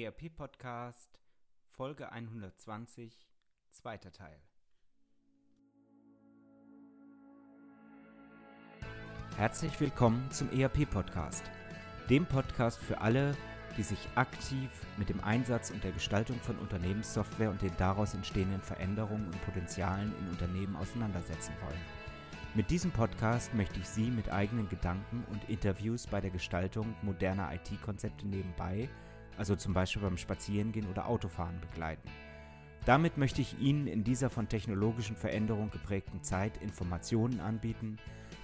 ERP Podcast Folge 120 zweiter Teil. Herzlich willkommen zum ERP Podcast, dem Podcast für alle, die sich aktiv mit dem Einsatz und der Gestaltung von Unternehmenssoftware und den daraus entstehenden Veränderungen und Potenzialen in Unternehmen auseinandersetzen wollen. Mit diesem Podcast möchte ich Sie mit eigenen Gedanken und Interviews bei der Gestaltung moderner IT-Konzepte nebenbei also zum Beispiel beim Spazierengehen oder Autofahren begleiten. Damit möchte ich Ihnen in dieser von technologischen Veränderungen geprägten Zeit Informationen anbieten,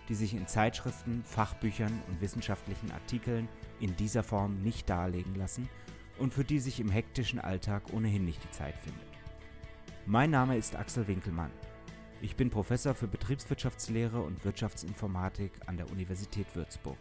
die sich in Zeitschriften, Fachbüchern und wissenschaftlichen Artikeln in dieser Form nicht darlegen lassen und für die sich im hektischen Alltag ohnehin nicht die Zeit findet. Mein Name ist Axel Winkelmann. Ich bin Professor für Betriebswirtschaftslehre und Wirtschaftsinformatik an der Universität Würzburg.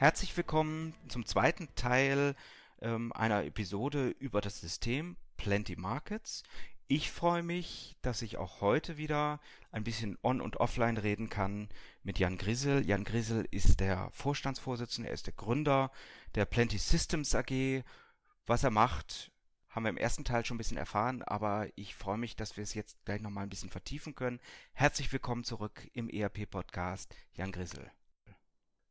Herzlich willkommen zum zweiten Teil ähm, einer Episode über das System Plenty Markets. Ich freue mich, dass ich auch heute wieder ein bisschen on und offline reden kann mit Jan Grisel. Jan Grisel ist der Vorstandsvorsitzende, er ist der Gründer der Plenty Systems AG. Was er macht, haben wir im ersten Teil schon ein bisschen erfahren, aber ich freue mich, dass wir es jetzt gleich nochmal ein bisschen vertiefen können. Herzlich willkommen zurück im ERP Podcast, Jan Grisel.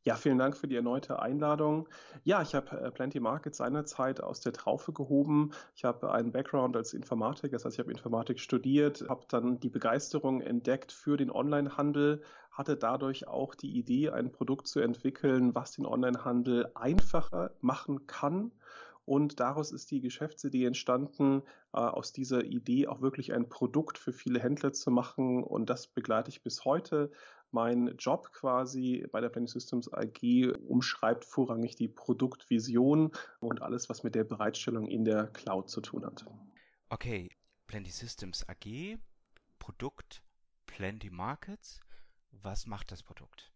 Ja, vielen Dank für die erneute Einladung. Ja, ich habe äh, Plenty Market seinerzeit aus der Traufe gehoben. Ich habe einen Background als Informatiker, das heißt, ich habe Informatik studiert, habe dann die Begeisterung entdeckt für den Onlinehandel, hatte dadurch auch die Idee, ein Produkt zu entwickeln, was den Onlinehandel einfacher machen kann und daraus ist die Geschäftsidee entstanden, äh, aus dieser Idee auch wirklich ein Produkt für viele Händler zu machen. Und das begleite ich bis heute. Mein Job quasi bei der Planning Systems AG umschreibt vorrangig die Produktvision und alles, was mit der Bereitstellung in der Cloud zu tun hat. Okay, Plenty Systems AG, Produkt Plenty Markets. Was macht das Produkt?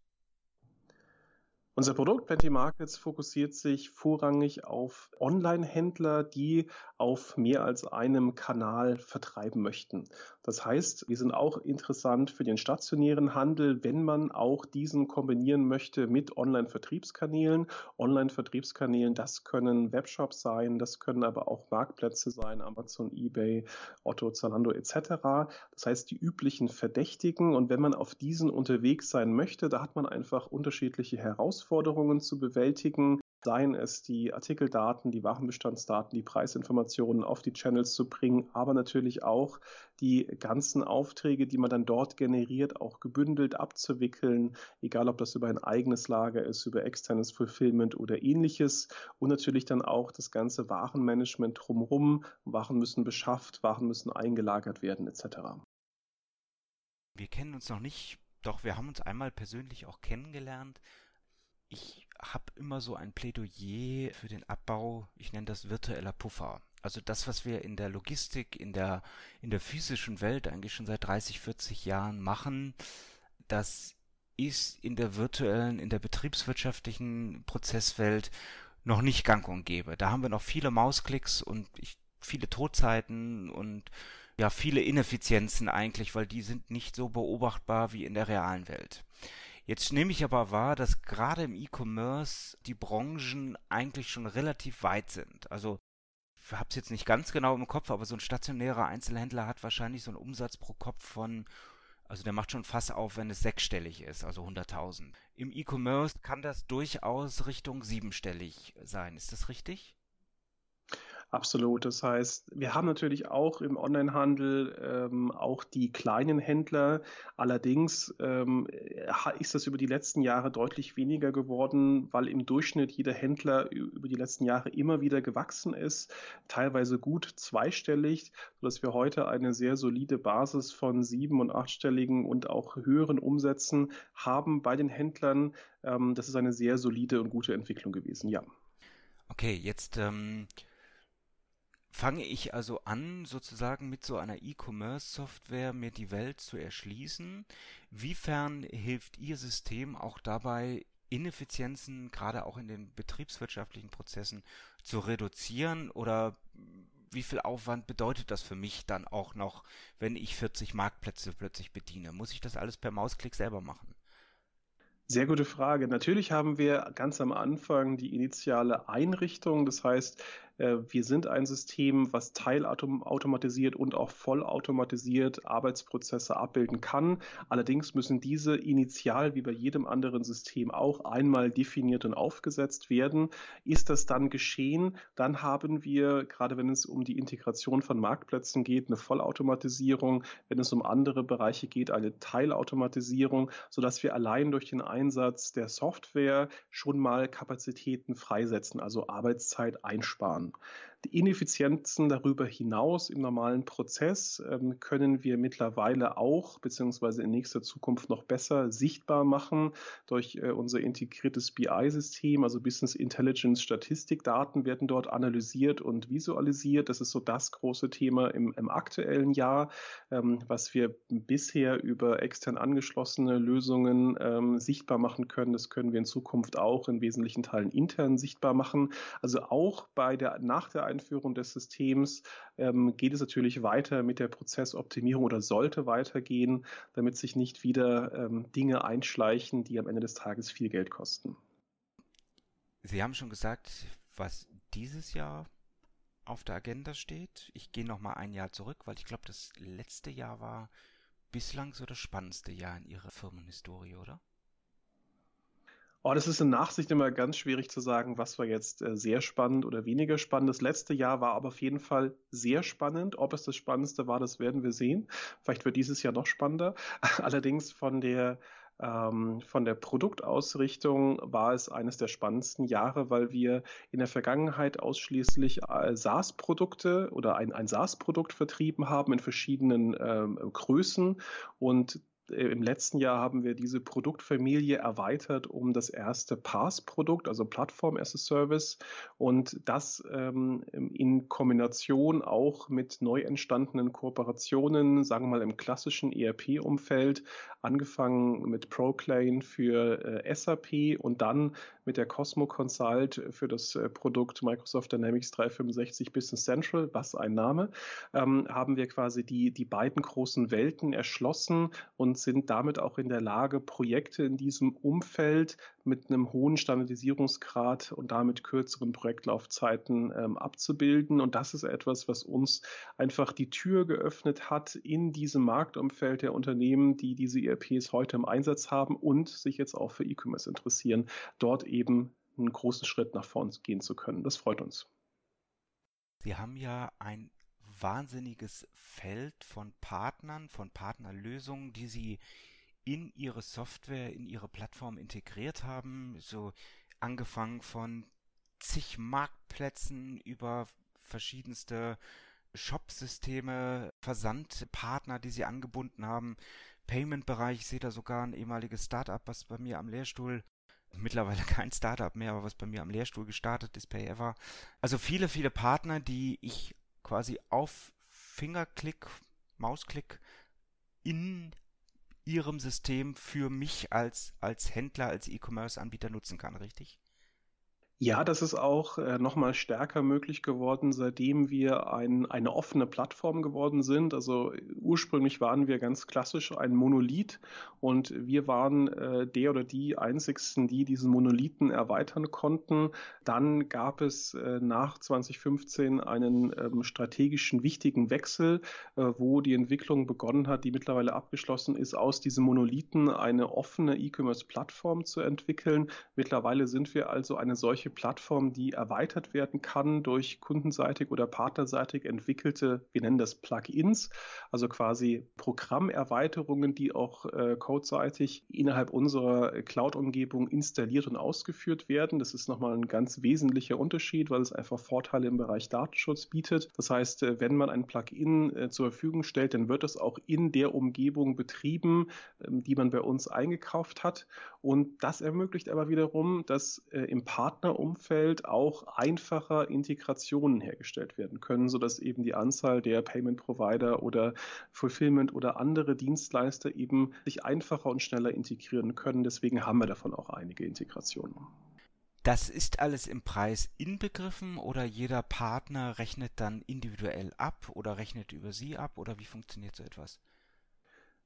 Unser Produkt Plenty Markets fokussiert sich vorrangig auf Online-Händler, die auf mehr als einem Kanal vertreiben möchten. Das heißt, wir sind auch interessant für den stationären Handel, wenn man auch diesen kombinieren möchte mit Online-Vertriebskanälen. Online-Vertriebskanälen, das können Webshops sein, das können aber auch Marktplätze sein, Amazon, eBay, Otto, Zalando etc. Das heißt, die üblichen Verdächtigen. Und wenn man auf diesen unterwegs sein möchte, da hat man einfach unterschiedliche Herausforderungen. Herausforderungen zu bewältigen, seien es die Artikeldaten, die Warenbestandsdaten, die Preisinformationen auf die Channels zu bringen, aber natürlich auch die ganzen Aufträge, die man dann dort generiert, auch gebündelt abzuwickeln, egal ob das über ein eigenes Lager ist, über externes Fulfillment oder ähnliches und natürlich dann auch das ganze Warenmanagement drumherum. Waren müssen beschafft, Waren müssen eingelagert werden etc. Wir kennen uns noch nicht, doch wir haben uns einmal persönlich auch kennengelernt ich habe immer so ein Plädoyer für den Abbau, ich nenne das virtueller Puffer. Also das, was wir in der Logistik, in der, in der physischen Welt eigentlich schon seit 30, 40 Jahren machen, das ist in der virtuellen, in der betriebswirtschaftlichen Prozesswelt noch nicht gang und gäbe. Da haben wir noch viele Mausklicks und ich, viele Todzeiten und ja, viele Ineffizienzen eigentlich, weil die sind nicht so beobachtbar wie in der realen Welt. Jetzt nehme ich aber wahr, dass gerade im E-Commerce die Branchen eigentlich schon relativ weit sind. Also ich habe es jetzt nicht ganz genau im Kopf, aber so ein stationärer Einzelhändler hat wahrscheinlich so einen Umsatz pro Kopf von, also der macht schon fast auf, wenn es sechsstellig ist, also 100.000. Im E-Commerce kann das durchaus Richtung siebenstellig sein. Ist das richtig? Absolut. Das heißt, wir haben natürlich auch im Onlinehandel ähm, auch die kleinen Händler. Allerdings ähm, ist das über die letzten Jahre deutlich weniger geworden, weil im Durchschnitt jeder Händler über die letzten Jahre immer wieder gewachsen ist, teilweise gut zweistellig, sodass wir heute eine sehr solide Basis von sieben- und achtstelligen und auch höheren Umsätzen haben bei den Händlern. Ähm, das ist eine sehr solide und gute Entwicklung gewesen, ja. Okay, jetzt ähm, fange ich also an, sozusagen mit so einer E-Commerce-Software mir die Welt zu erschließen. Wiefern hilft Ihr System auch dabei, Ineffizienzen gerade auch in den betriebswirtschaftlichen Prozessen zu reduzieren oder wie viel Aufwand bedeutet das für mich dann auch noch, wenn ich 40 Marktplätze plötzlich bediene? Muss ich das alles per Mausklick selber machen? Sehr gute Frage. Natürlich haben wir ganz am Anfang die initiale Einrichtung. Das heißt, äh, wir sind ein System, was teilautomatisiert und auch vollautomatisiert Arbeitsprozesse abbilden kann. Allerdings müssen diese initial wie bei jedem anderen System auch einmal definiert und aufgesetzt werden. Ist das dann geschehen, dann haben wir, gerade wenn es um die Integration von Marktplätzen geht, eine Vollautomatisierung. Wenn es um andere Bereiche geht, eine Teilautomatisierung, sodass wir allein durch den Einsatz der Software schon mal Kapazitäten freisetzen, also Arbeitszeit einsparen kann. Ineffizienzen darüber hinaus im normalen Prozess ähm, können wir mittlerweile auch, beziehungsweise in nächster Zukunft noch besser sichtbar machen durch äh, unser integriertes BI-System, also Business Intelligence Statistikdaten werden dort analysiert und visualisiert. Das ist so das große Thema im, im aktuellen Jahr, ähm, was wir bisher über extern angeschlossene Lösungen ähm, sichtbar machen können. Das können wir in Zukunft auch in wesentlichen Teilen intern sichtbar machen. Also auch bei der nach der Einführung des Systems ähm, geht es natürlich weiter mit der Prozessoptimierung oder sollte weitergehen, damit sich nicht wieder ähm, Dinge einschleichen, die am Ende des Tages viel Geld kosten. Sie haben schon gesagt, was dieses Jahr auf der Agenda steht. Ich gehe noch mal ein Jahr zurück, weil ich glaube, das letzte Jahr war bislang so das spannendste Jahr in Ihrer Firmenhistorie, oder? Oh, das ist in Nachsicht immer ganz schwierig zu sagen, was war jetzt äh, sehr spannend oder weniger spannend. Das letzte Jahr war aber auf jeden Fall sehr spannend. Ob es das Spannendste war, das werden wir sehen. Vielleicht wird dieses Jahr noch spannender. Allerdings von der ähm, von der Produktausrichtung war es eines der spannendsten Jahre, weil wir in der Vergangenheit ausschließlich äh, SaaS-Produkte oder ein, ein SaaS-Produkt vertrieben haben in verschiedenen ähm, Größen und im letzten Jahr haben wir diese Produktfamilie erweitert um das erste PaaS-Produkt, also Plattform as a Service. Und das ähm, in Kombination auch mit neu entstandenen Kooperationen, sagen wir mal im klassischen ERP-Umfeld, angefangen mit Proclane für äh, SAP und dann mit der Cosmo Consult für das äh, Produkt Microsoft Dynamics 365 Business Central, was ein Name, ähm, haben wir quasi die, die beiden großen Welten erschlossen und und sind damit auch in der Lage, Projekte in diesem Umfeld mit einem hohen Standardisierungsgrad und damit kürzeren Projektlaufzeiten ähm, abzubilden. Und das ist etwas, was uns einfach die Tür geöffnet hat in diesem Marktumfeld der Unternehmen, die diese ERPs heute im Einsatz haben und sich jetzt auch für E-Commerce interessieren, dort eben einen großen Schritt nach vorn gehen zu können. Das freut uns. Sie haben ja ein wahnsinniges Feld von Partnern, von Partnerlösungen, die sie in ihre Software, in ihre Plattform integriert haben. So angefangen von zig Marktplätzen über verschiedenste Shop-Systeme, Versandpartner, die sie angebunden haben. Payment-Bereich, ich sehe da sogar ein ehemaliges Startup, was bei mir am Lehrstuhl mittlerweile kein Startup mehr, aber was bei mir am Lehrstuhl gestartet ist, PayEver. Also viele, viele Partner, die ich quasi auf Fingerklick, Mausklick in ihrem System für mich als, als Händler, als E-Commerce-Anbieter nutzen kann, richtig? Ja, das ist auch äh, nochmal stärker möglich geworden, seitdem wir ein, eine offene Plattform geworden sind. Also ursprünglich waren wir ganz klassisch ein Monolith und wir waren äh, der oder die einzigsten, die diesen Monolithen erweitern konnten. Dann gab es äh, nach 2015 einen ähm, strategischen wichtigen Wechsel, äh, wo die Entwicklung begonnen hat, die mittlerweile abgeschlossen ist, aus diesem Monolithen eine offene E-Commerce-Plattform zu entwickeln. Mittlerweile sind wir also eine solche solche Plattform, die erweitert werden kann durch kundenseitig oder partnerseitig entwickelte, wir nennen das Plugins, also quasi Programmerweiterungen, die auch äh, codeseitig innerhalb unserer Cloud-Umgebung installiert und ausgeführt werden. Das ist nochmal ein ganz wesentlicher Unterschied, weil es einfach Vorteile im Bereich Datenschutz bietet. Das heißt, äh, wenn man ein Plugin äh, zur Verfügung stellt, dann wird es auch in der Umgebung betrieben, äh, die man bei uns eingekauft hat. Und das ermöglicht aber wiederum, dass äh, im Partner Umfeld auch einfacher Integrationen hergestellt werden können, sodass eben die Anzahl der Payment Provider oder Fulfillment oder andere Dienstleister eben sich einfacher und schneller integrieren können. Deswegen haben wir davon auch einige Integrationen. Das ist alles im Preis inbegriffen oder jeder Partner rechnet dann individuell ab oder rechnet über Sie ab oder wie funktioniert so etwas?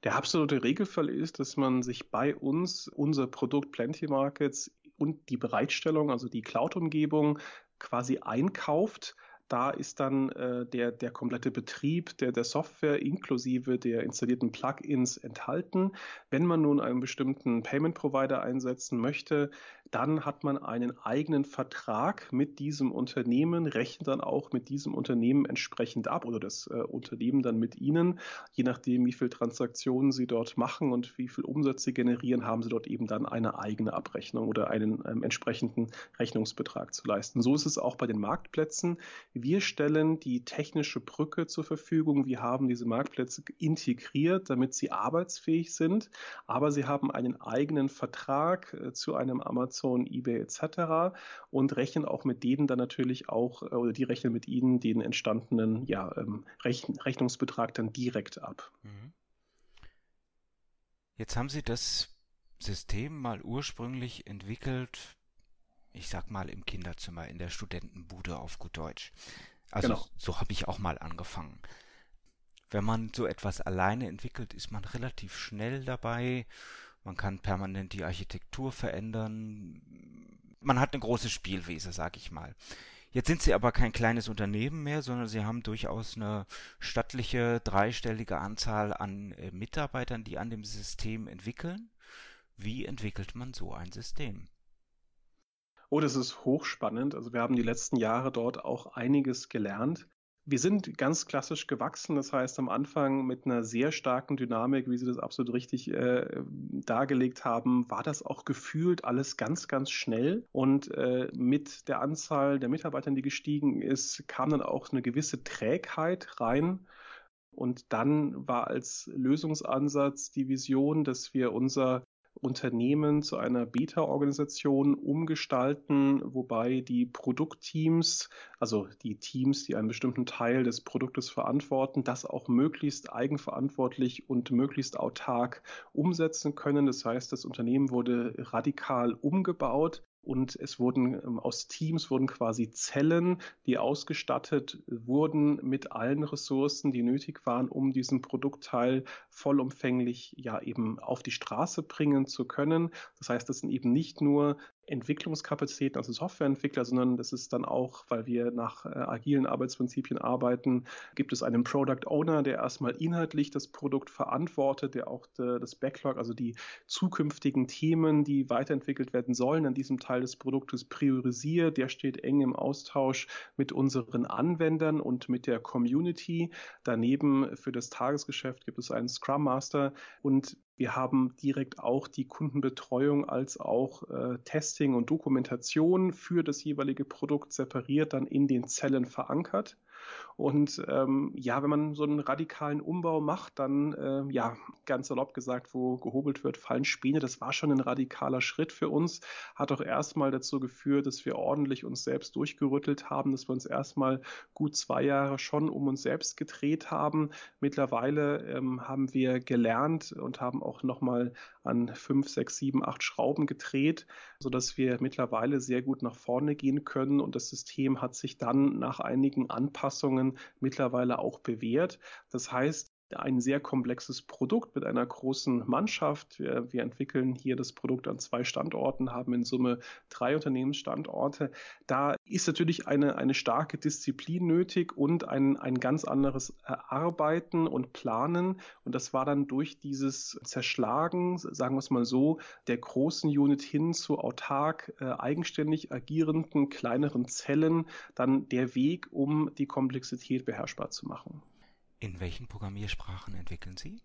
Der absolute Regelfall ist, dass man sich bei uns unser Produkt Plenty Markets und die Bereitstellung, also die Cloud-Umgebung, quasi einkauft da ist dann äh, der, der komplette Betrieb der, der Software inklusive der installierten Plugins enthalten. Wenn man nun einen bestimmten Payment Provider einsetzen möchte, dann hat man einen eigenen Vertrag mit diesem Unternehmen, rechnet dann auch mit diesem Unternehmen entsprechend ab oder das äh, Unternehmen dann mit Ihnen. Je nachdem, wie viele Transaktionen Sie dort machen und wie viel Umsatz Sie generieren, haben Sie dort eben dann eine eigene Abrechnung oder einen ähm, entsprechenden Rechnungsbetrag zu leisten. So ist es auch bei den Marktplätzen. Wir stellen die technische Brücke zur Verfügung. Wir haben diese Marktplätze integriert, damit sie arbeitsfähig sind, aber sie haben einen eigenen Vertrag äh, zu einem Amazon Amazon, eBay etc. und rechnen auch mit denen dann natürlich auch, äh, oder die rechnen mit ihnen den entstandenen ja, ähm, Rechn Rechnungsbetrag dann direkt ab. Mhm. Jetzt haben Sie das System mal ursprünglich entwickelt, ich sag mal im Kinderzimmer, in der Studentenbude auf gut Deutsch. Also genau. so habe ich auch mal angefangen. Wenn man so etwas alleine entwickelt, ist man relativ schnell dabei man kann permanent die Architektur verändern. Man hat eine große Spielwiese, sag ich mal. Jetzt sind sie aber kein kleines Unternehmen mehr, sondern sie haben durchaus eine stattliche dreistellige Anzahl an äh, Mitarbeitern, die an dem System entwickeln. Wie entwickelt man so ein System? Oh, das ist hochspannend. Also wir haben die letzten Jahre dort auch einiges gelernt. Wir sind ganz klassisch gewachsen, das heißt am Anfang mit einer sehr starken Dynamik, wie Sie das absolut richtig äh, dargelegt haben, war das auch gefühlt alles ganz, ganz schnell. Und äh, mit der Anzahl der Mitarbeitern, die gestiegen ist, kam dann auch eine gewisse Trägheit rein. Und dann war als Lösungsansatz die Vision, dass wir unser Unternehmen zu einer Beta-Organisation umgestalten, wobei die Produktteams, also die Teams, die einen bestimmten Teil des Produktes verantworten, das auch möglichst eigenverantwortlich und möglichst autark umsetzen können. Das heißt, das Unternehmen wurde radikal umgebaut und es wurden ähm, aus Teams wurden quasi Zellen, die ausgestattet wurden mit allen Ressourcen, die nötig waren, um diesen Produktteil vollumfänglich ja eben auf die Straße bringen zu können. Das heißt, das sind eben nicht nur Entwicklungskapazitäten, also Softwareentwickler, sondern das ist dann auch, weil wir nach äh, agilen Arbeitsprinzipien arbeiten, gibt es einen Product Owner, der erstmal inhaltlich das Produkt verantwortet, der auch de, das Backlog, also die zukünftigen Themen, die weiterentwickelt werden sollen, an diesem Teil des Produktes priorisiert. Der steht eng im Austausch mit unseren Anwendern und mit der Community. Daneben für das Tagesgeschäft gibt es einen Scrum Master und wir haben direkt auch die Kundenbetreuung als auch äh, Testing und Dokumentation für das jeweilige Produkt separiert dann in den Zellen verankert. Und ähm, ja, wenn man so einen radikalen Umbau macht, dann, äh, ja, ganz salopp gesagt, wo gehobelt wird, fallen Späne. Das war schon ein radikaler Schritt für uns. Hat auch erstmal dazu geführt, dass wir ordentlich uns selbst durchgerüttelt haben, dass wir uns erstmal gut zwei Jahre schon um uns selbst gedreht haben. Mittlerweile ähm, haben wir gelernt und haben auch nochmal an fünf, sechs, sieben, acht Schrauben gedreht, sodass wir mittlerweile sehr gut nach vorne gehen können. Und das System hat sich dann nach einigen Anpassungen mittlerweile auch bewährt. Das heißt, ein sehr komplexes Produkt mit einer großen Mannschaft. Wir, wir, entwickeln hier das Produkt an zwei Standorten, haben in Summe drei Unternehmensstandorte. Da ist natürlich eine, eine starke Disziplin nötig und ein, ein ganz anderes Arbeiten und Planen. Und das war dann durch dieses Zerschlagen, sagen wir es mal so, der großen Unit hin zu autark, äh, eigenständig agierenden kleineren Zellen dann der Weg, um die Komplexität beherrschbar zu machen. In welchen Programmiersprachen entwickeln Sie?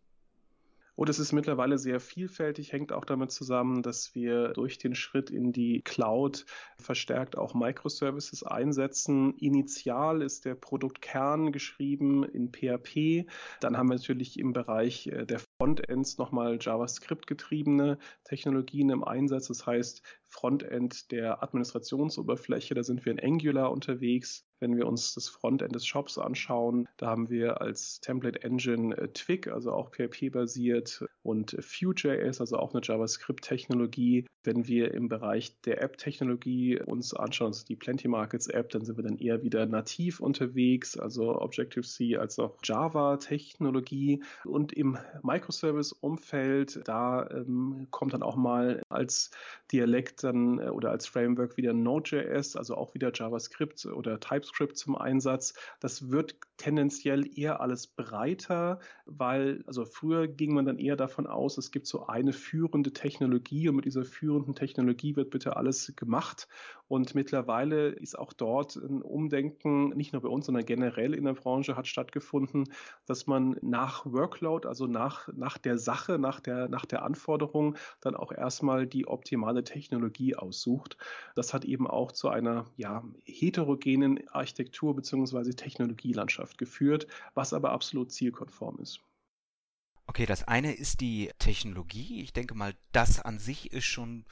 Oh, das ist mittlerweile sehr vielfältig, hängt auch damit zusammen, dass wir durch den Schritt in die Cloud verstärkt auch Microservices einsetzen. Initial ist der Produktkern geschrieben in PHP. Dann haben wir natürlich im Bereich äh, der Frontends nochmal JavaScript getriebene Technologien im Einsatz. Das heißt, Frontend der Administrationsoberfläche, da sind wir in Angular unterwegs. Wenn wir uns das Frontend des Shops anschauen, da haben wir als Template Engine äh, Twig, also auch PHP-basiert und Vue.js, also auch eine JavaScript-Technologie. Wenn wir im Bereich der App-Technologie uns anschauen, also die Plenty Markets App, dann sind wir dann eher wieder nativ unterwegs, also Objective-C als auch Java-Technologie. Und im Microservice-Umfeld, da ähm, kommt dann auch mal als Dialekt dann äh, oder als Framework wieder Node.js, also auch wieder JavaScript oder TypeScript zum Einsatz. Das wird tendenziell eher alles breiter, weil, also früher ging man dann eher davon aus, es gibt so eine führende Technologie und mit dieser führenden Technologie wird bitte alles gemacht. Und mittlerweile ist auch dort ein Umdenken, nicht nur bei uns, sondern generell in der Branche hat stattgefunden, dass man nach Workload, also nach, nach der Sache, nach der, nach der Anforderung, dann auch erstmal die optimale Technologie aussucht. Das hat eben auch zu einer ja, heterogenen Architektur bzw. Technologielandschaft geführt, was aber absolut zielkonform ist. Okay, das eine ist die Technologie. Ich denke mal, das an sich ist schon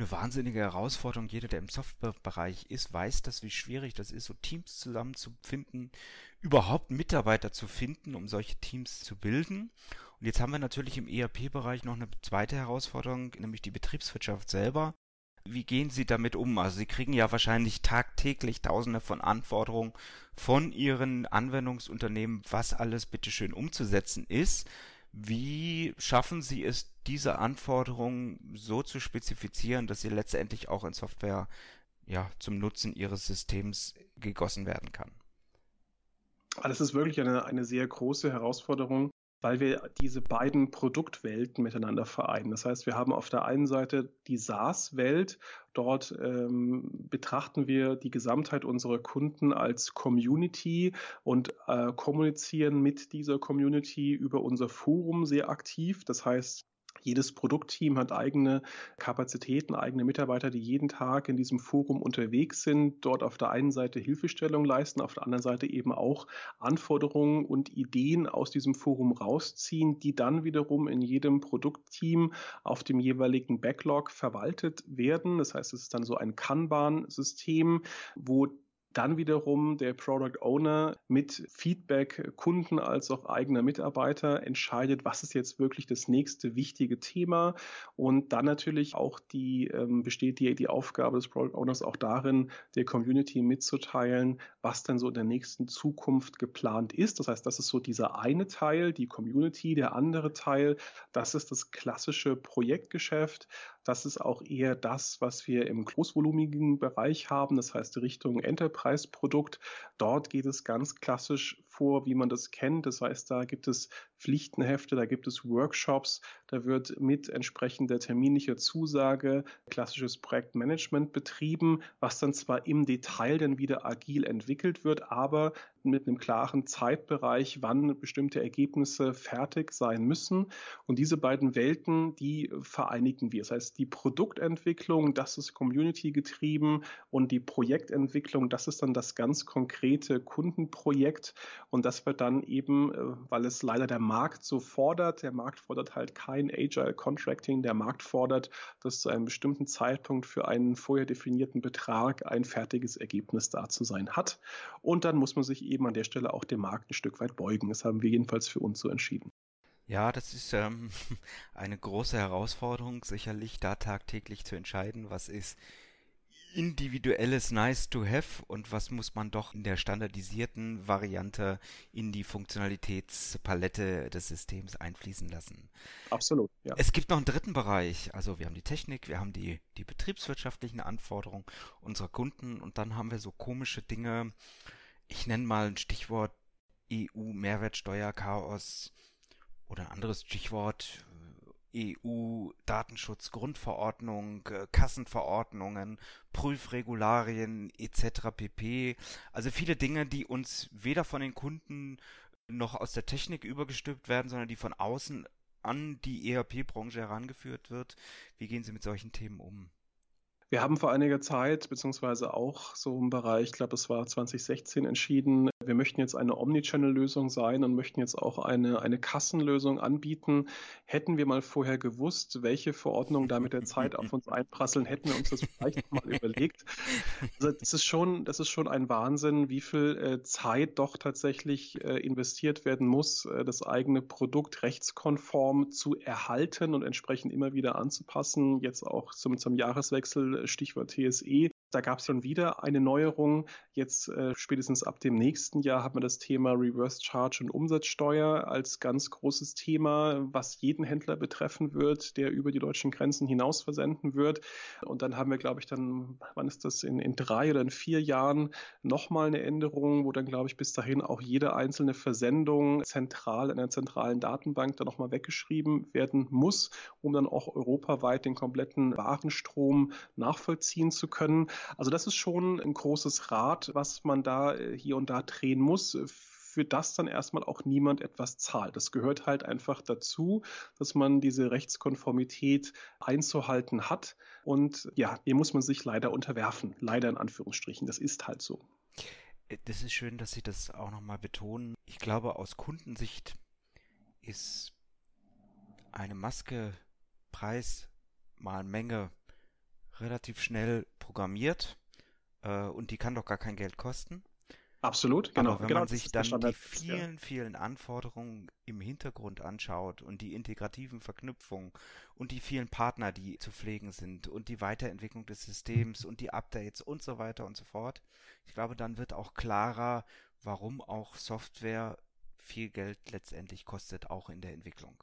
eine wahnsinnige Herausforderung. Jeder, der im Softwarebereich ist, weiß das, wie schwierig das ist, so Teams zusammenzufinden, überhaupt Mitarbeiter zu finden, um solche Teams zu bilden. Und jetzt haben wir natürlich im ERP-Bereich noch eine zweite Herausforderung, nämlich die Betriebswirtschaft selber. Wie gehen Sie damit um? Also Sie kriegen ja wahrscheinlich tagtäglich Tausende von Anforderungen von Ihren Anwendungsunternehmen, was alles bitteschön umzusetzen ist. Wie schaffen Sie es, diese Anforderungen so zu spezifizieren, dass sie letztendlich auch in Software ja, zum Nutzen Ihres Systems gegossen werden kann? Das ist wirklich eine, eine sehr große Herausforderung weil wir diese beiden Produktwelten miteinander vereinen. Das heißt, wir haben auf der einen Seite die SaaS-Welt. Dort ähm, betrachten wir die Gesamtheit unserer Kunden als Community und äh, kommunizieren mit dieser Community über unser Forum sehr aktiv. Das heißt, jedes Produktteam hat eigene Kapazitäten, eigene Mitarbeiter, die jeden Tag in diesem Forum unterwegs sind, dort auf der einen Seite Hilfestellung leisten, auf der anderen Seite eben auch Anforderungen und Ideen aus diesem Forum rausziehen, die dann wiederum in jedem Produktteam auf dem jeweiligen Backlog verwaltet werden. Das heißt, es ist dann so ein Kanban-System, wo dann wiederum der Product Owner mit Feedback Kunden als auch eigener Mitarbeiter entscheidet, was ist jetzt wirklich das nächste wichtige Thema. Und dann natürlich auch die, ähm, besteht die, die Aufgabe des Product Owners auch darin, der Community mitzuteilen, was denn so in der nächsten Zukunft geplant ist. Das heißt, das ist so dieser eine Teil, die Community, der andere Teil, das ist das klassische Projektgeschäft. Das ist auch eher das, was wir im großvolumigen Bereich haben, das heißt Richtung Enterprise-Produkt. Dort geht es ganz klassisch vor, wie man das kennt. Das heißt, da gibt es Pflichtenhefte, da gibt es Workshops, da wird mit entsprechender terminlicher Zusage klassisches Projektmanagement betrieben, was dann zwar im Detail dann wieder agil entwickelt wird, aber mit einem klaren Zeitbereich, wann bestimmte Ergebnisse fertig sein müssen. Und diese beiden Welten, die vereinigen wir. Das heißt, die Produktentwicklung, das ist Community getrieben und die Projektentwicklung, das ist dann das ganz konkrete Kundenprojekt. Und das wird dann eben, äh, weil es leider der Markt so fordert, der Markt fordert halt kein Agile Contracting, der Markt fordert, dass zu einem bestimmten Zeitpunkt für einen vorher definierten Betrag ein fertiges Ergebnis da zu sein hat. Und dann muss man sich eben an der Stelle auch dem Markt ein Stück weit beugen. Das haben wir jedenfalls für uns so entschieden. Ja, das ist ähm, eine große Herausforderung, sicherlich da tagtäglich zu entscheiden, was ist individuelles Nice to Have und was muss man doch in der standardisierten Variante in die Funktionalitätspalette des Systems einfließen lassen. Absolut, ja. Es gibt noch einen dritten Bereich, also wir haben die Technik, wir haben die, die betriebswirtschaftlichen Anforderungen unserer Kunden und dann haben wir so komische Dinge, ich nenne mal ein Stichwort EU-Mehrwertsteuer-Chaos oder ein anderes Stichwort EU-Datenschutzgrundverordnung, äh, Kassenverordnungen, Prüfregularien etc. pp. Also viele Dinge, die uns weder von den Kunden noch aus der Technik übergestülpt werden, sondern die von außen an die ERP-Branche herangeführt wird. Wie gehen Sie mit solchen Themen um? Wir haben vor einiger Zeit, beziehungsweise auch so im Bereich, ich glaube, es war 2016 entschieden, wir möchten jetzt eine Omnichannel-Lösung sein und möchten jetzt auch eine, eine Kassenlösung anbieten. Hätten wir mal vorher gewusst, welche Verordnungen da mit der Zeit auf uns einprasseln, hätten wir uns das vielleicht mal überlegt. Also das ist schon, das ist schon ein Wahnsinn, wie viel äh, Zeit doch tatsächlich äh, investiert werden muss, äh, das eigene Produkt rechtskonform zu erhalten und entsprechend immer wieder anzupassen. Jetzt auch zum, zum Jahreswechsel, Stichwort TSE. Da gab es schon wieder eine Neuerung. Jetzt äh, spätestens ab dem nächsten Jahr hat man das Thema Reverse Charge und Umsatzsteuer als ganz großes Thema, was jeden Händler betreffen wird, der über die deutschen Grenzen hinaus versenden wird. Und dann haben wir, glaube ich, dann, wann ist das, in, in drei oder in vier Jahren nochmal eine Änderung, wo dann, glaube ich, bis dahin auch jede einzelne Versendung zentral in einer zentralen Datenbank dann nochmal weggeschrieben werden muss, um dann auch europaweit den kompletten Warenstrom nachvollziehen zu können. Also das ist schon ein großes Rad, was man da äh, hier und da drehen muss für das dann erstmal auch niemand etwas zahlt. Das gehört halt einfach dazu, dass man diese Rechtskonformität einzuhalten hat. Und ja, dem muss man sich leider unterwerfen. Leider in Anführungsstrichen. Das ist halt so. Äh, das ist schön, dass Sie das auch nochmal betonen. Ich glaube, aus Kundensicht ist eine Maske Preis mal Menge relativ schnell programmiert äh, und die kann doch gar kein Geld kosten. Absolut, genau. Aber wenn genau, man sich dann die vielen, vielen Anforderungen im Hintergrund anschaut und die integrativen Verknüpfungen und die vielen Partner, die zu pflegen sind und die Weiterentwicklung des Systems und die Updates und so weiter und so fort, ich glaube, dann wird auch klarer, warum auch Software viel Geld letztendlich kostet, auch in der Entwicklung.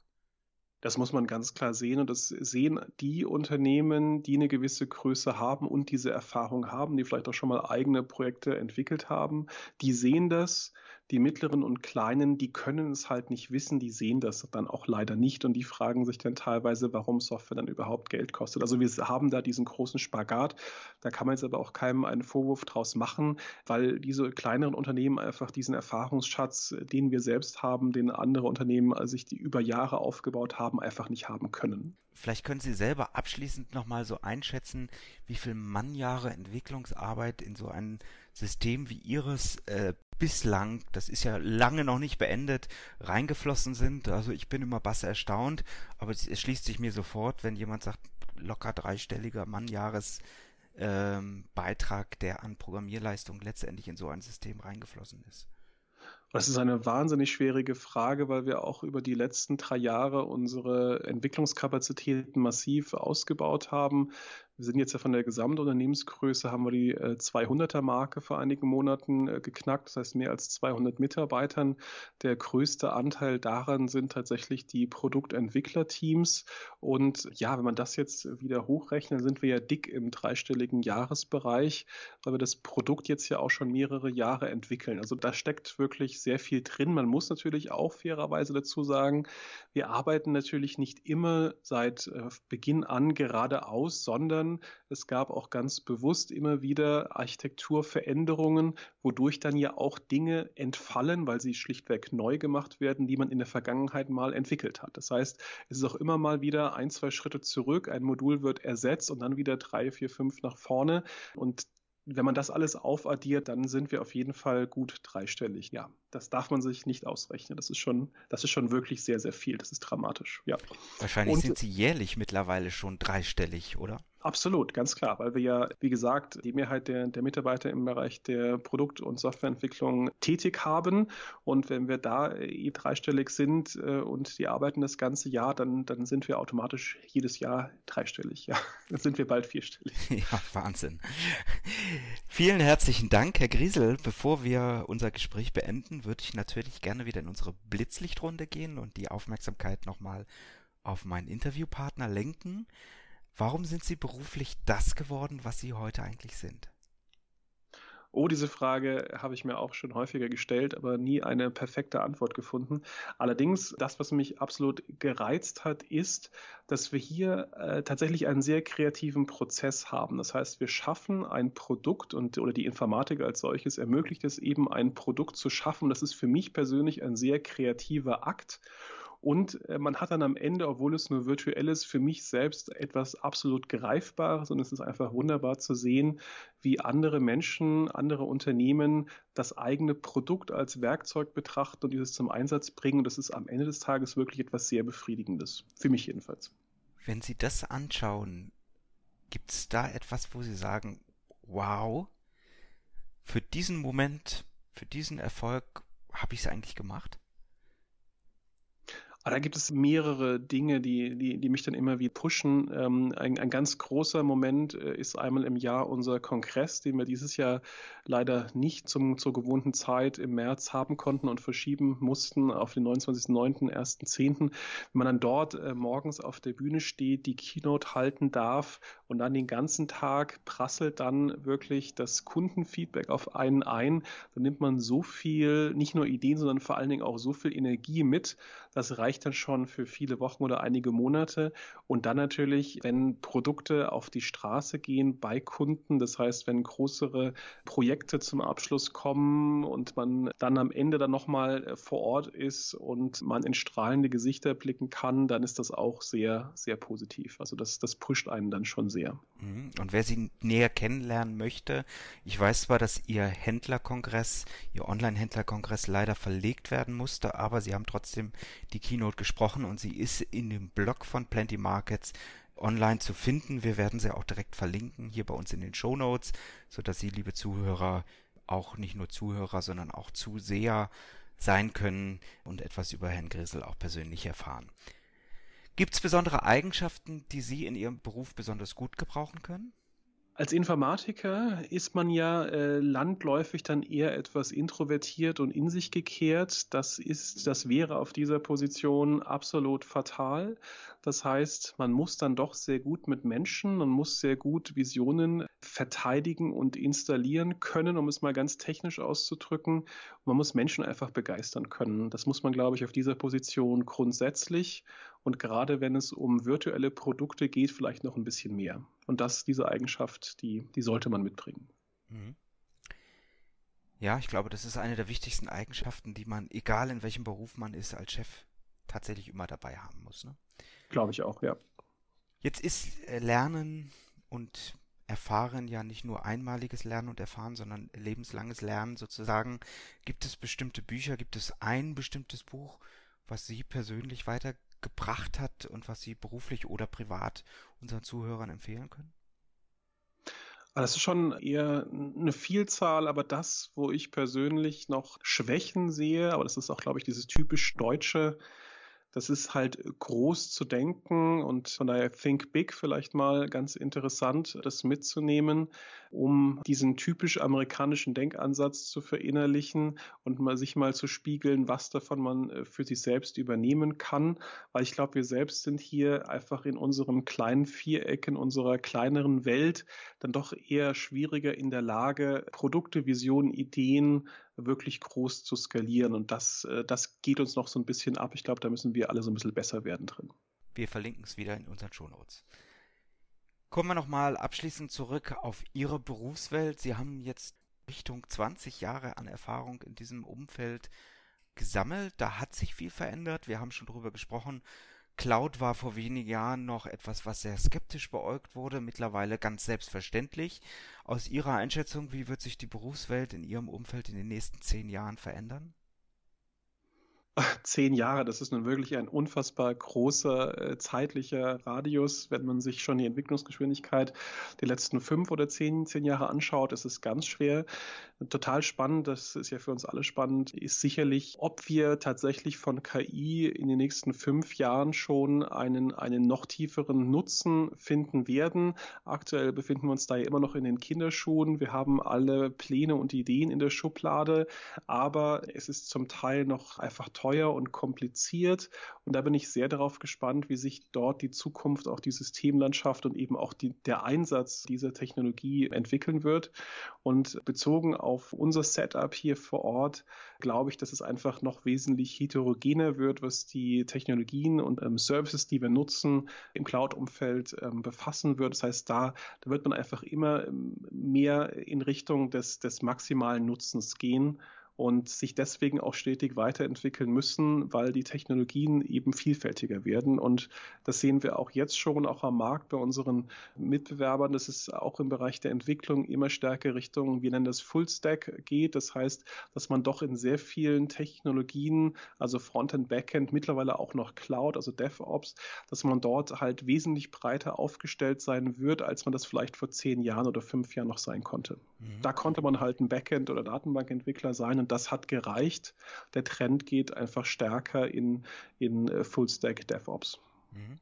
Das muss man ganz klar sehen und das sehen die Unternehmen, die eine gewisse Größe haben und diese Erfahrung haben, die vielleicht auch schon mal eigene Projekte entwickelt haben. Die sehen das die mittleren und kleinen, die können es halt nicht wissen, die sehen das dann auch leider nicht und die fragen sich dann teilweise, warum Software dann überhaupt Geld kostet. Also wir haben da diesen großen Spagat, da kann man jetzt aber auch keinem einen Vorwurf draus machen, weil diese kleineren Unternehmen einfach diesen Erfahrungsschatz, den wir selbst haben, den andere Unternehmen also sich die über Jahre aufgebaut haben, einfach nicht haben können. Vielleicht können Sie selber abschließend nochmal so einschätzen, wie viel Mannjahre Entwicklungsarbeit in so ein System wie Ihres äh, bislang, das ist ja lange noch nicht beendet, reingeflossen sind. Also ich bin immer bass erstaunt, aber es, es schließt sich mir sofort, wenn jemand sagt, locker dreistelliger Mannjahres ähm, Beitrag, der an Programmierleistung letztendlich in so ein System reingeflossen ist. Das ist eine wahnsinnig schwierige Frage, weil wir auch über die letzten drei Jahre unsere Entwicklungskapazitäten massiv ausgebaut haben. Wir sind jetzt ja von der Gesamtunternehmensgröße, haben wir die 200er-Marke äh, vor einigen Monaten äh, geknackt, das heißt mehr als 200 Mitarbeitern. Der größte Anteil daran sind tatsächlich die Produktentwicklerteams. Und ja, wenn man das jetzt wieder hochrechnet, sind wir ja dick im dreistelligen Jahresbereich, weil wir das Produkt jetzt ja auch schon mehrere Jahre entwickeln. Also da steckt wirklich sehr viel drin. Man muss natürlich auch fairerweise dazu sagen, wir arbeiten natürlich nicht immer seit äh, Beginn an geradeaus, sondern können. Es gab auch ganz bewusst immer wieder Architekturveränderungen, wodurch dann ja auch Dinge entfallen, weil sie schlichtweg neu gemacht werden, die man in der Vergangenheit mal entwickelt hat. Das heißt, es ist auch immer mal wieder ein, zwei Schritte zurück, ein Modul wird ersetzt und dann wieder drei, vier, fünf nach vorne. Und wenn man das alles aufaddiert, dann sind wir auf jeden Fall gut dreistellig. Ja, das darf man sich nicht ausrechnen. Das ist schon, das ist schon wirklich sehr, sehr viel. Das ist dramatisch. Ja. Wahrscheinlich Und, sind Sie jährlich mittlerweile schon dreistellig, oder? Absolut, ganz klar, weil wir ja, wie gesagt, die Mehrheit der, der Mitarbeiter im Bereich der Produkt- und Softwareentwicklung tätig haben. Und wenn wir da eh dreistellig sind äh, und die arbeiten das ganze Jahr, dann, dann sind wir automatisch jedes Jahr dreistellig. Ja, dann sind wir bald vierstellig. Ja, Wahnsinn. Vielen herzlichen Dank, Herr Griesel. Bevor wir unser Gespräch beenden, würde ich natürlich gerne wieder in unsere Blitzlichtrunde gehen und die Aufmerksamkeit nochmal auf meinen Interviewpartner lenken. Warum sind Sie beruflich das geworden, was Sie heute eigentlich sind? Oh, diese Frage habe ich mir auch schon häufiger gestellt, aber nie eine perfekte Antwort gefunden. Allerdings, das, was mich absolut gereizt hat, ist, dass wir hier äh, tatsächlich einen sehr kreativen Prozess haben. Das heißt, wir schaffen ein Produkt und oder die Informatik als solches ermöglicht es eben, ein Produkt zu schaffen. Das ist für mich persönlich ein sehr kreativer Akt Und äh, man hat dann am Ende, obwohl es nur virtuell ist, für mich selbst etwas absolut Greifbares und es ist einfach wunderbar zu sehen, wie andere Menschen, andere Unternehmen das eigene Produkt als Werkzeug betrachten und dieses zum Einsatz bringen. Und das ist am Ende des Tages wirklich etwas sehr Befriedigendes. Für mich jedenfalls. Wenn Sie das anschauen, gibt es da etwas, wo Sie sagen, wow, für diesen Moment, für diesen Erfolg habe ich es eigentlich gemacht? Aber da gibt es mehrere Dinge, die, die, die mich dann immer wieder pushen. Ähm, ein, ein ganz großer Moment äh, ist einmal im Jahr unser Kongress, den wir dieses Jahr leider nicht zum, zur gewohnten Zeit im März haben konnten und verschieben mussten auf den 29.09., 1.10. Wenn man dann dort äh, morgens auf der Bühne steht, die Keynote halten darf und dann den ganzen Tag prasselt dann wirklich das Kundenfeedback auf einen ein, dann nimmt man so viel, nicht nur Ideen, sondern vor allen Dingen auch so viel Energie mit. Das reicht dann schon für viele Wochen oder einige Monate. Und dann natürlich, wenn Produkte auf die Straße gehen bei Kunden, das heißt, wenn größere Projekte zum Abschluss kommen und man dann am Ende dann nochmal äh, vor Ort ist und man in strahlende Gesichter blicken kann, dann ist das auch sehr, sehr positiv. Also das, das pusht einen dann schon sehr. Mhm. Und wer Sie näher kennenlernen möchte, ich weiß zwar, dass Ihr Händlerkongress, Ihr Online-Händlerkongress leider verlegt werden musste, aber Sie haben trotzdem die Keynote gesprochen und sie ist in dem Blog von Plenty Markets online zu finden. Wir werden sie auch direkt verlinken hier bei uns in den Show Notes, sodass Sie, liebe Zuhörer, auch nicht nur Zuhörer, sondern auch Zuseher sein können und etwas über Herrn Grisel auch persönlich erfahren. Gibt es besondere Eigenschaften, die Sie in Ihrem Beruf besonders gut gebrauchen können? Als Informatiker ist man ja äh, landläufig dann eher etwas introvertiert und in sich gekehrt. Das ist, das wäre auf dieser Position absolut fatal. Das heißt, man muss dann doch sehr gut mit Menschen, man muss sehr gut Visionen verteidigen und installieren können, um es mal ganz technisch auszudrücken. man muss Menschen einfach begeistern können. Das muss man, glaube ich, auf dieser Position grundsätzlich und gerade wenn es um virtuelle Produkte geht, vielleicht noch ein bisschen mehr. Und das, diese Eigenschaft, die, die sollte man mitbringen. Mhm. Ja, ich glaube, das ist eine der wichtigsten Eigenschaften, die man, egal in welchem Beruf man ist, als Chef tatsächlich immer dabei haben muss. Ne? Glaube ich auch, ja. Jetzt ist äh, Lernen und Erfahren ja nicht nur einmaliges Lernen und Erfahren, sondern lebenslanges Lernen sozusagen. Gibt es bestimmte Bücher, gibt es ein bestimmtes Buch, was Sie persönlich weiter gebracht hat und was Sie beruflich oder privat unseren Zuhörern empfehlen können? Ah, das ist schon eher eine Vielzahl, aber das, wo ich persönlich noch Schwächen sehe, aber das ist auch, glaube ich, dieses typisch deutsche, das ist halt groß zu denken und von daher Think Big vielleicht mal ganz interessant, das mitzunehmen, um diesen typisch amerikanischen Denkansatz zu verinnerlichen und mal sich mal zu spiegeln, was davon man äh, für sich selbst übernehmen kann. Weil ich glaube, wir selbst sind hier einfach in unserem kleinen Viereck, in unserer kleineren Welt dann doch eher schwieriger in der Lage, Produkte, Visionen, Ideen wirklich groß zu skalieren. Und das, äh, das geht uns noch so ein bisschen ab. Ich glaube, da müssen wir alle so ein bisschen besser werden drin. Wir verlinken es wieder in unseren Shownotes. Kommen wir nochmal abschließend zurück auf Ihre Berufswelt. Sie haben jetzt Richtung 20 Jahre an Erfahrung in diesem Umfeld gesammelt. Da hat sich viel verändert. Wir haben schon darüber gesprochen. Cloud war vor wenigen Jahren noch etwas, was sehr skeptisch beäugt wurde, mittlerweile ganz selbstverständlich. Aus Ihrer Einschätzung, wie wird sich die Berufswelt in Ihrem Umfeld in den nächsten zehn Jahren verändern? zehn Jahre, das ist nun wirklich ein unfassbar großer äh, zeitlicher Radius. Wenn man sich schon die Entwicklungsgeschwindigkeit der letzten fünf oder zehn, zehn Jahre anschaut, ist es ganz schwer. Total spannend, das ist ja für uns alle spannend, ist sicherlich, ob wir tatsächlich von KI in den nächsten fünf Jahren schon einen, einen noch tieferen Nutzen finden werden. Aktuell befinden wir uns da ja immer noch in den Kinderschuhen. Wir haben alle Pläne und Ideen in der Schublade, aber es ist zum Teil noch einfach teuer teuer und kompliziert. Und da bin ich sehr darauf gespannt, wie sich dort die Zukunft, auch die Systemlandschaft und eben auch die, der Einsatz dieser Technologie entwickeln wird. Und bezogen auf unser Setup hier vor Ort, glaube ich, dass es einfach noch wesentlich heterogener wird, was die Technologien und ähm, Services, die wir nutzen, im Cloud-Umfeld ähm, befassen wird. Das heißt, da, da wird man einfach immer ähm, mehr in Richtung des, des maximalen Nutzens gehen und sich deswegen auch stetig weiterentwickeln müssen, weil die Technologien eben vielfältiger werden. Und das sehen wir auch jetzt schon, auch am Markt bei unseren Mitbewerbern. Das ist auch im Bereich der Entwicklung immer stärker Richtung, wir nennen das Full Stack geht. Das heißt, dass man doch in sehr vielen Technologien, also Frontend, Backend, mittlerweile auch noch Cloud, also DevOps, dass man dort halt wesentlich breiter aufgestellt sein wird, als man das vielleicht vor zehn Jahren oder fünf Jahren noch sein konnte. Mhm. Da konnte man halt ein Backend- oder Datenbankentwickler sein und das hat gereicht. Der Trend geht einfach stärker in, in äh, Full-Stack DevOps. Mhm.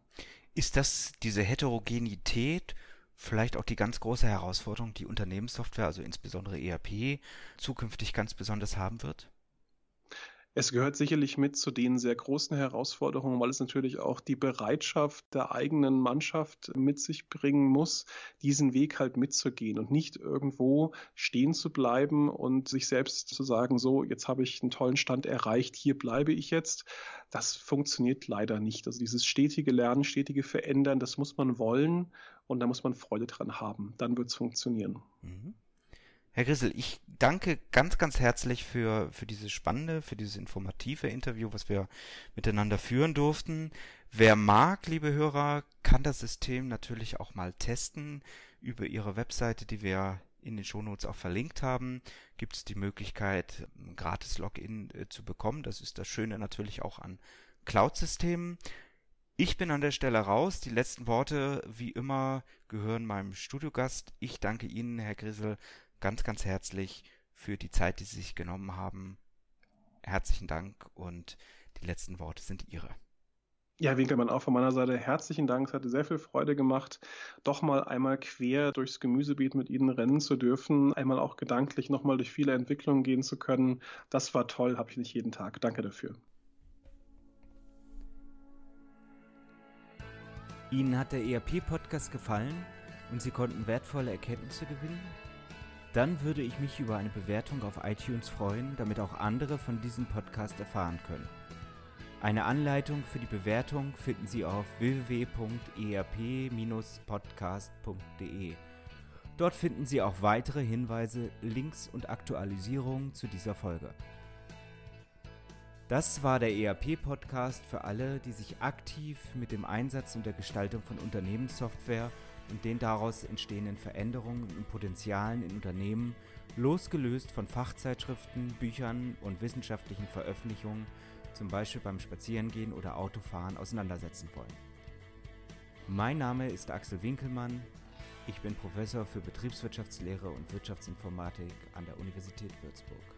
Ist das diese Heterogenität vielleicht auch die ganz große Herausforderung, die Unternehmenssoftware, also insbesondere ERP, zukünftig ganz besonders haben wird? Es gehört sicherlich mit zu den sehr großen Herausforderungen, weil es natürlich auch die Bereitschaft der eigenen Mannschaft mit sich bringen muss, diesen Weg halt mitzugehen und nicht irgendwo stehen zu bleiben und sich selbst zu sagen, so, jetzt habe ich einen tollen Stand erreicht, hier bleibe ich jetzt. Das funktioniert leider nicht. Also dieses stetige Lernen, stetige Verändern, das muss man wollen und da muss man Freude dran haben. Dann wird es funktionieren. Mhm. Herr Grissel, ich danke ganz, ganz herzlich für, für dieses spannende, für dieses informative Interview, was wir miteinander führen durften. Wer mag, liebe Hörer, kann das System natürlich auch mal testen. Über Ihre Webseite, die wir in den Shownotes auch verlinkt haben, gibt es die Möglichkeit, ein gratis Login äh, zu bekommen. Das ist das Schöne natürlich auch an Cloud-Systemen. Ich bin an der Stelle raus. Die letzten Worte, wie immer, gehören meinem Studiogast. Ich danke Ihnen, Herr Grissel, ganz, ganz herzlich für die Zeit, die Sie sich genommen haben. Herzlichen Dank und die letzten Worte sind Ihre. Ja, Winkelmann, auch von meiner Seite herzlichen Dank. Es hat sehr viel Freude gemacht, doch mal einmal quer durchs Gemüsebeet mit Ihnen rennen zu dürfen, einmal auch gedanklich nochmal durch viele Entwicklungen gehen zu können. Das war toll, habe ich nicht jeden Tag. Danke dafür. Ihnen hat der ERP-Podcast gefallen und Sie konnten wertvolle Erkenntnisse gewinnen? Dann würde ich mich über eine Bewertung auf iTunes freuen, damit auch andere von diesem Podcast erfahren können. Eine Anleitung für die Bewertung finden Sie auf www.erp-podcast.de. Dort finden Sie auch weitere Hinweise, Links und Aktualisierungen zu dieser Folge. Das war der ERP-Podcast für alle, die sich aktiv mit dem Einsatz und der Gestaltung von Unternehmenssoftware und den daraus entstehenden Veränderungen und Potenzialen in Unternehmen, losgelöst von Fachzeitschriften, Büchern und wissenschaftlichen Veröffentlichungen, zum Beispiel beim Spazierengehen oder Autofahren, auseinandersetzen wollen. Mein Name ist Axel Winkelmann. Ich bin Professor für Betriebswirtschaftslehre und Wirtschaftsinformatik an der Universität Würzburg.